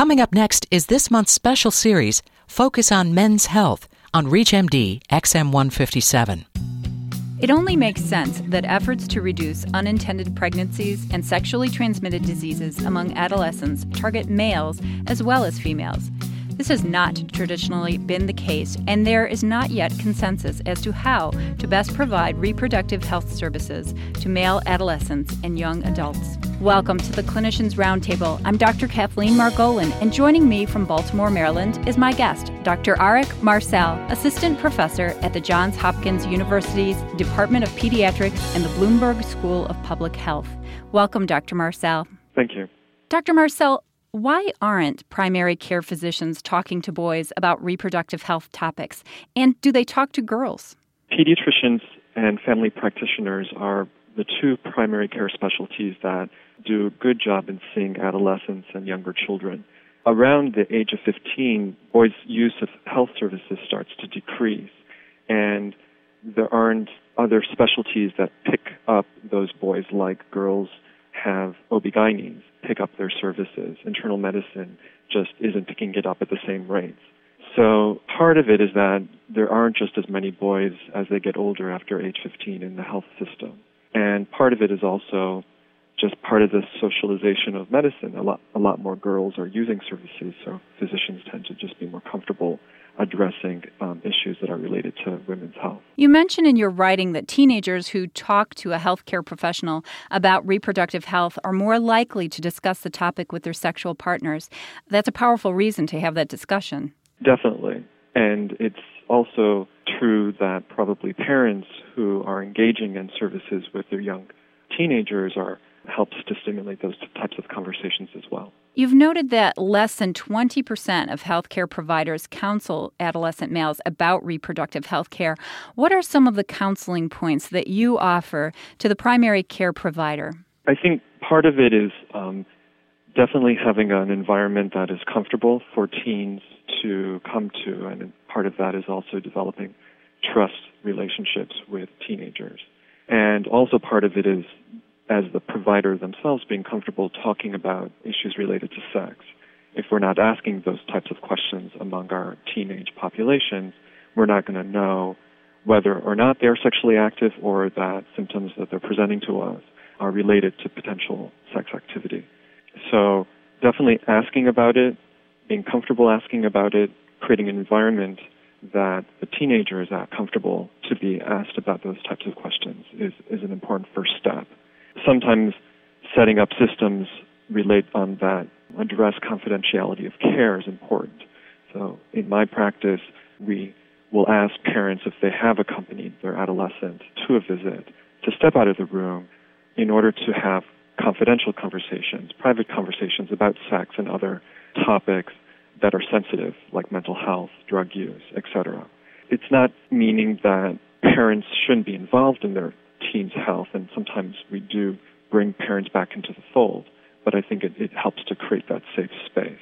Coming up next is this month's special series, Focus on Men's Health, on ReachMD XM157. It only makes sense that efforts to reduce unintended pregnancies and sexually transmitted diseases among adolescents target males as well as females. This has not traditionally been the case, and there is not yet consensus as to how to best provide reproductive health services to male adolescents and young adults. Welcome to the Clinicians Roundtable. I'm Dr. Kathleen Margolin, and joining me from Baltimore, Maryland, is my guest, Dr. Arik Marcell, Assistant Professor at the Johns Hopkins University's Department of Pediatrics and the Bloomberg School of Public Health. Welcome, Dr. Marcell. Thank you. Dr. Marcell, why aren't primary care physicians talking to boys about reproductive health topics? And do they talk to girls? Pediatricians and family practitioners are the two primary care specialties that do a good job in seeing adolescents and younger children. Around the age of 15, boys' use of health services starts to decrease, and there aren't other specialties that pick up those boys like girls have OB-GYNs pick up their services. Internal medicine just isn't picking it up at the same rates. So part of it is that there aren't just as many boys as they get older after age 15 in the health system. And part of it is also just part of the socialization of medicine. A lot, a lot more girls are using services, so physicians tend to just be more comfortable addressing um, issues that are related to women's health. You mentioned in your writing that teenagers who talk to a healthcare professional about reproductive health are more likely to discuss the topic with their sexual partners. That's a powerful reason to have that discussion. Definitely. And it's also true that probably parents who are engaging in services with their young teenagers are helps to stimulate those types of conversations as well. You've noted that less than 20% of healthcare providers counsel adolescent males about reproductive health care. What are some of the counseling points that you offer to the primary care provider? I think part of it is um, definitely having an environment that is comfortable for teens to come to, and part of that is also developing trust relationships with teenagers. And also part of it is as the provider themselves being comfortable talking about issues related to sex. If we're not asking those types of questions among our teenage populations, we're not going to know whether or not they're sexually active or that symptoms that they're presenting to us are related to potential sex activity. So definitely asking about it, being comfortable asking about it, creating an environment that the teenager is comfortable to be asked about those types of questions is, is an important first step. Sometimes setting up systems relate on that address confidentiality of care is important. So in my practice, we will ask parents if they have accompanied their adolescent to a visit to step out of the room in order to have confidential conversations, private conversations about sex and other topics that are sensitive, like mental health, drug use, etc. It's not meaning that parents shouldn't be involved in their teens' health, sometimes we do bring parents back into the fold, but I think it, it helps to create that safe space.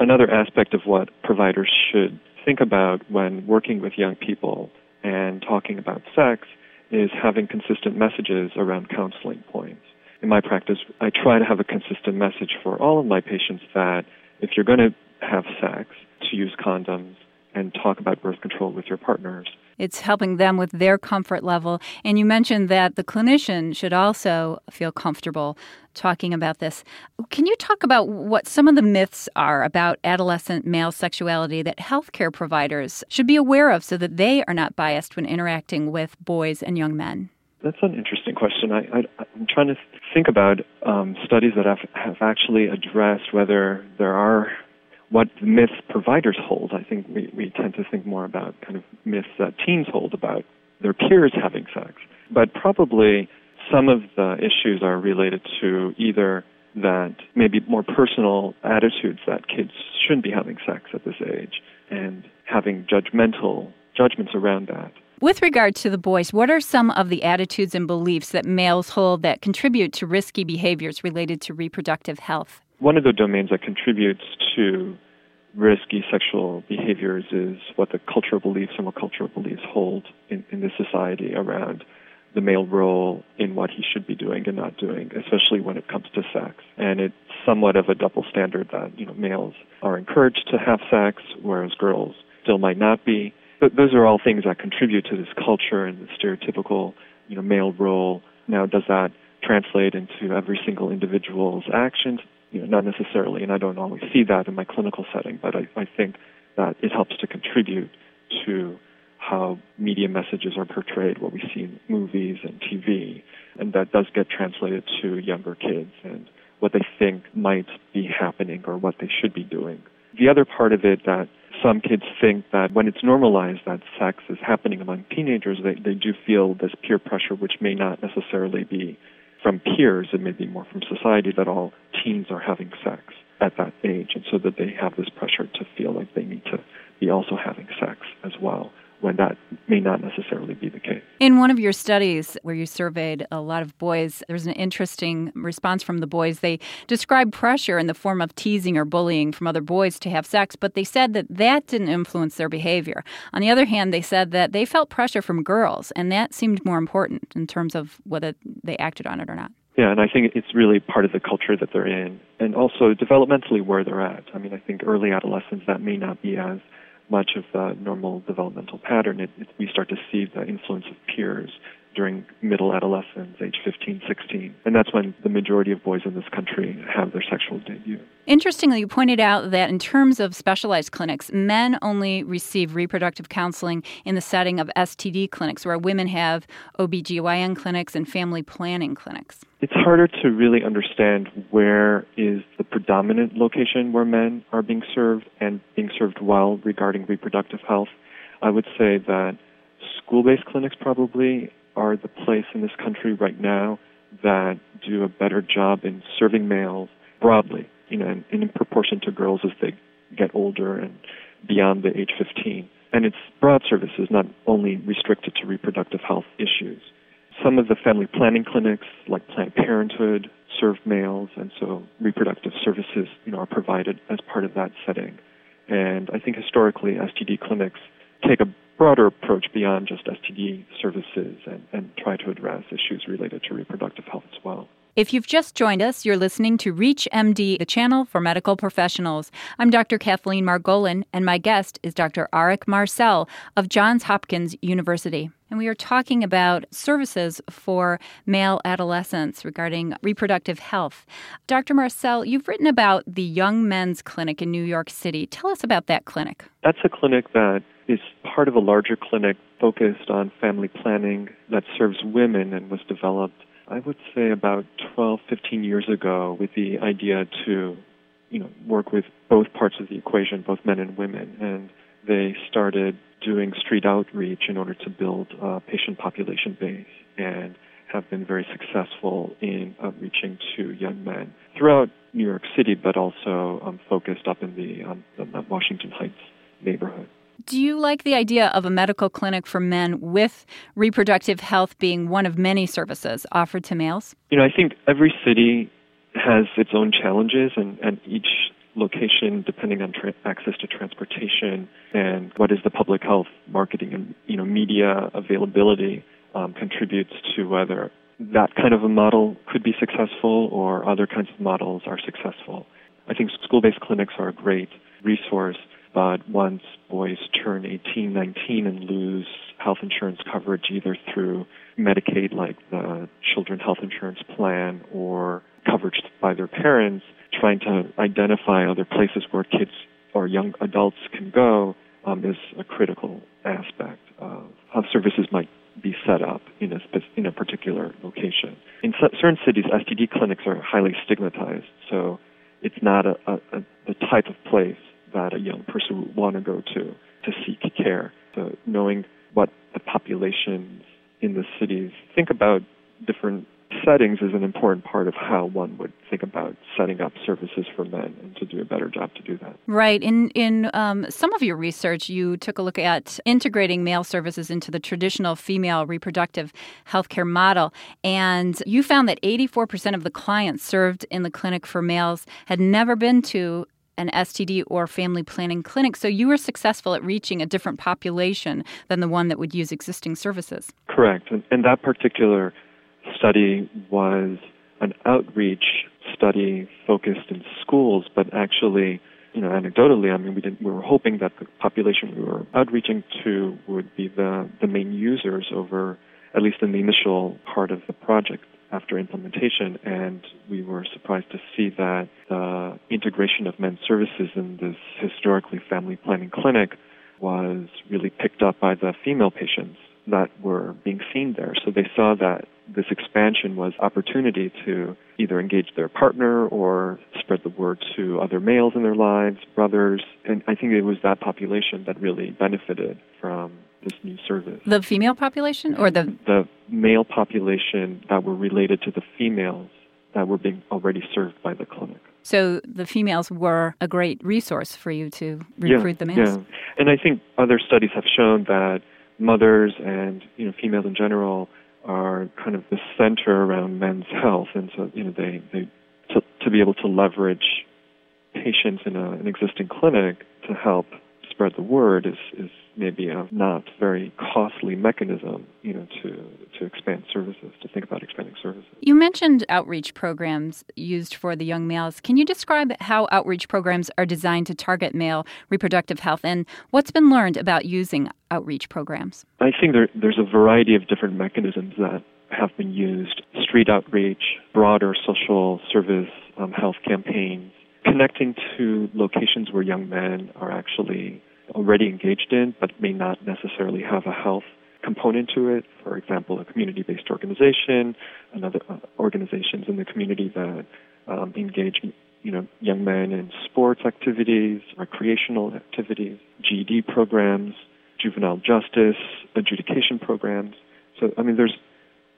another aspect of what providers should think about when working with young people and talking about sex is having consistent messages around counseling points. In my practice, I try to have a consistent message for all of my patients that if you're going to have sex, to use condoms and talk about birth control with your partners. It's helping them with their comfort level. And you mentioned that the clinician should also feel comfortable talking about this. Can you talk about what some of the myths are about adolescent male sexuality that healthcare providers should be aware of so that they are not biased when interacting with boys and young men? That's an interesting question. I, am trying to think about um, studies that have, have actually addressed whether there are what myths providers hold. I think we, we tend to think more about kind of myths that teens hold about their peers having sex. But probably some of the issues are related to either that maybe more personal attitudes that kids shouldn't be having sex at this age and having judgmental judgments around that. With regard to the boys, what are some of the attitudes and beliefs that males hold that contribute to risky behaviors related to reproductive health? One of the domains that contributes to risky sexual behaviors is what the cultural beliefs and what cultural beliefs hold in, in this society around the male role in what he should be doing and not doing, especially when it comes to sex. And it's somewhat of a double standard that, you know, males are encouraged to have sex, whereas girls still might not be. But those are all things that contribute to this culture and the stereotypical, you know, male role. Now, does that translate into every single individual's actions? You know, not necessarily, and I don't always see that in my clinical setting, but I, I think that it helps to contribute to how media messages are portrayed, what we see in movies and TV, and that does get translated to younger kids and what they think might be happening or what they should be doing. The other part of it that some kids think that when it's normalized that sex is happening among teenagers, they, they do feel this peer pressure, which may not necessarily be from peers, it may be more from society that all teens are having sex at that age, and so that they have this pressure to feel like they need to be also having sex as well when that may not necessarily be the case. In one of your studies where you surveyed a lot of boys, there was an interesting response from the boys. They described pressure in the form of teasing or bullying from other boys to have sex, but they said that that didn't influence their behavior. On the other hand, they said that they felt pressure from girls, and that seemed more important in terms of whether they acted on it or not. Yeah, and I think it's really part of the culture that they're in, and also developmentally where they're at. I mean, I think early adolescence that may not be as much of the normal developmental pattern. It, it, we start to see the influence of peers during middle adolescence, age 15, 16. And that's when the majority of boys in this country have their sexual debut. Interestingly, you pointed out that in terms of specialized clinics, men only receive reproductive counseling in the setting of STD clinics, where women have OBGYN clinics and family planning clinics. It's harder to really understand where is the predominant location where men are being served and being served well regarding reproductive health. I would say that school based clinics probably are the place in this country right now that do a better job in serving males broadly, you know, in, in proportion to girls as they get older and beyond the age 15. And it's broad services, not only restricted to reproductive health issues. Some of the family planning clinics, like Planned Parenthood, serve males, and so reproductive services, you know, are provided as part of that setting. And I think historically, STD clinics take a broader approach beyond just STD services and, and try to address issues related to reproductive health as well. If you've just joined us, you're listening to Reach MD, the channel for medical professionals. I'm Dr. Kathleen Margolin, and my guest is Dr. Arik Marcell of Johns Hopkins University. And we are talking about services for male adolescents regarding reproductive health. Dr. Marcell, you've written about the Young Men's Clinic in New York City. Tell us about that clinic. That's a clinic that is part of a larger clinic focused on family planning that serves women and was developed I would say about 12, 15 years ago with the idea to, you know, work with both parts of the equation, both men and women. And they started doing street outreach in order to build a patient population base and have been very successful in uh, reaching to young men throughout New York City, but also um, focused up in the, um, the Washington Heights neighborhood. Do you like the idea of a medical clinic for men with reproductive health being one of many services offered to males? You know, I think every city has its own challenges, and, and each location, depending on tra- access to transportation and what is the public health marketing and you know media availability, um, contributes to whether that kind of a model could be successful or other kinds of models are successful. I think school-based clinics are a great resource but once boys turn 18, 19 and lose health insurance coverage either through Medicaid, like the Children Health Insurance Plan, or coverage by their parents, trying to identify other places where kids or young adults can go um, is a critical aspect of how services might be set up in a in a particular location. In certain cities, STD clinics are highly stigmatized, so it's not a, a, a the type of place that a young person would want to go to to seek care. So knowing what the populations in the cities think about different settings is an important part of how one would think about setting up services for men and to do a better job to do that. Right. In in um, some of your research, you took a look at integrating male services into the traditional female reproductive healthcare model, and you found that 84% of the clients served in the clinic for males had never been to an STD or family planning clinic. So you were successful at reaching a different population than the one that would use existing services. Correct. And, and that particular study was an outreach study focused in schools, but actually, you know, anecdotally, I mean, we didn't, we were hoping that the population we were outreaching to would be the, the main users over, at least in the initial part of the project after implementation, and we were surprised to see that the integration of men's services in this historically family planning clinic was really picked up by the female patients that were being seen there. So they saw that this expansion was opportunity to either engage their partner or spread the word to other males in their lives, brothers, and I think it was that population that really benefited from this new service. The female population or the the male population that were related to the females that were being already served by the clinic. So the females were a great resource for you to recruit yeah, the males. Yeah. And I think other studies have shown that mothers and you know females in general are kind of the center around men's health, and so you know they they to, to be able to leverage patients in a, an existing clinic to help spread the word is is maybe a not very costly mechanism, you know, to to expand services, to think about expanding services. You mentioned outreach programs used for the young males. Can you describe how outreach programs are designed to target male reproductive health and what's been learned about using outreach programs? I think there, there's a variety of different mechanisms that have been used street outreach, broader social service um, health campaigns, connecting to locations where young men are actually already engaged in but may not necessarily have a health component to it. For example, a community-based organization, another uh, organizations in the community that um, engage, you know, young men in sports activities, recreational activities, GED programs, juvenile justice, adjudication programs. So, I mean, there's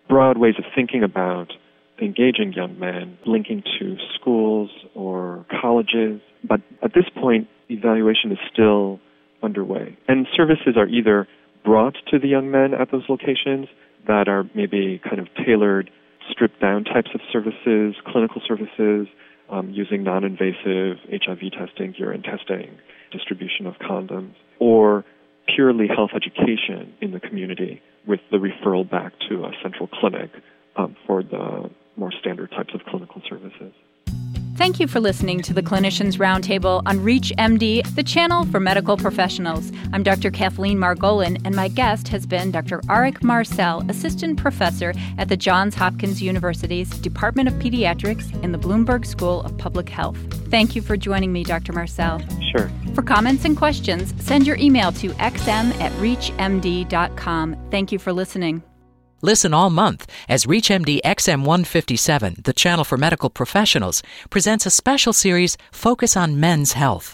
broad ways of thinking about engaging young men, linking to schools or colleges. But at this point, evaluation is still underway. And services are either brought to the young men at those locations that are maybe kind of tailored, stripped down types of services, clinical services, um, using non invasive HIV testing, urine testing, distribution of condoms, or purely health education in the community with the referral back to a central clinic um, for the more standard types of clinical services. Thank you for listening to the Clinicians Roundtable on ReachMD, the channel for medical professionals. I'm Dr. Kathleen Margolin, and my guest has been Dr. Arik Marcell, Assistant Professor at the Johns Hopkins University's Department of Pediatrics in the Bloomberg School of Public Health. Thank you for joining me, Dr. Marcell. Sure. For comments and questions, send your email to xm at reachmd.com. Thank you for listening. Listen all month as ReachMD XM157, the channel for medical professionals, presents a special series Focus on Men's Health.